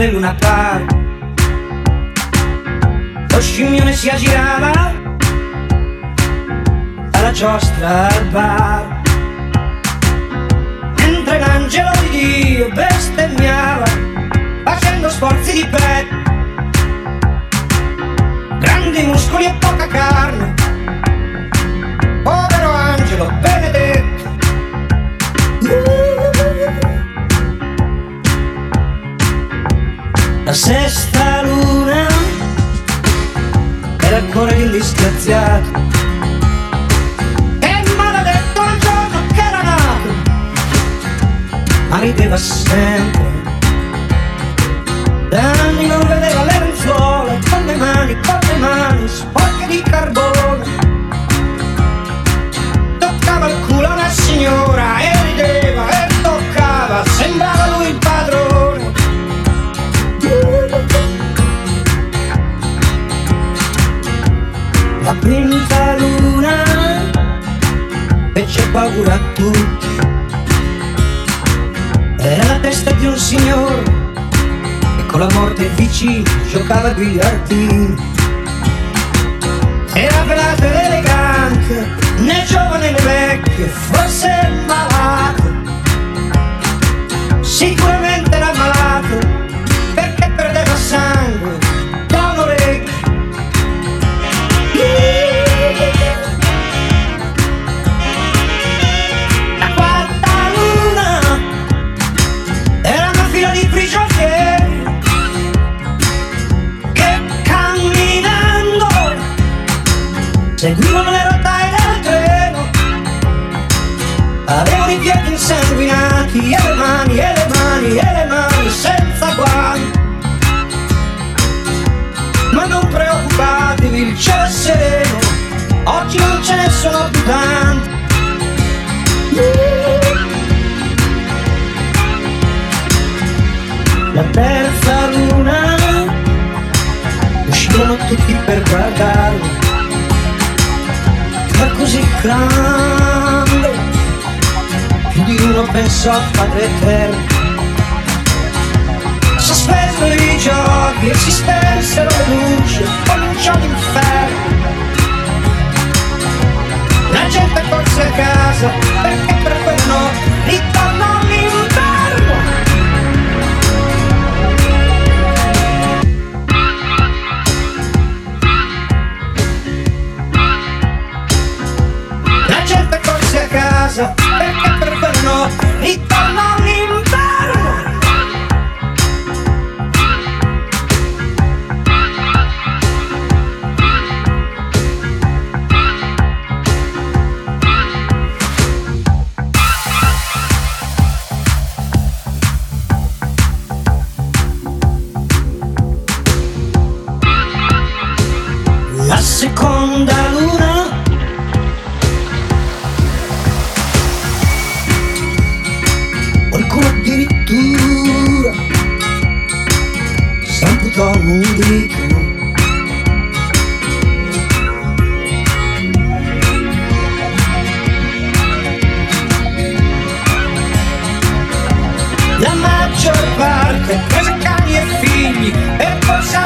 del Luna Park. Lo scimmione si aggirava alla giostra al bar. La sesta luna era ancora il disgraziato. E maledetto il giorno che era nato, ma rideva sempre. Da Quinta luna fece paura a tutti. Era la testa di un signore che con la morte vicino giocava a biliardini. Era velato ed elegante, né giovane né vecchio, forse malato. Sicuramente era malato seguivano le rotaie del treno. Avevano i piedi insanguinati e le mani, e le mani, e le mani senza guanti. Ma non preoccupatevi, il cielo è sereno, oggi non ce ne sono più tanti. La terza luna, uscivano tutti per guardarlo, così grande, più di uno pensò a Padre Eterno. Sospesero i giochi si spensero le luci, cominciò l'inferno. Seconda luna. Qualcuno addirittura S'amputò un dito. La maggior parte prese cani e figli e pose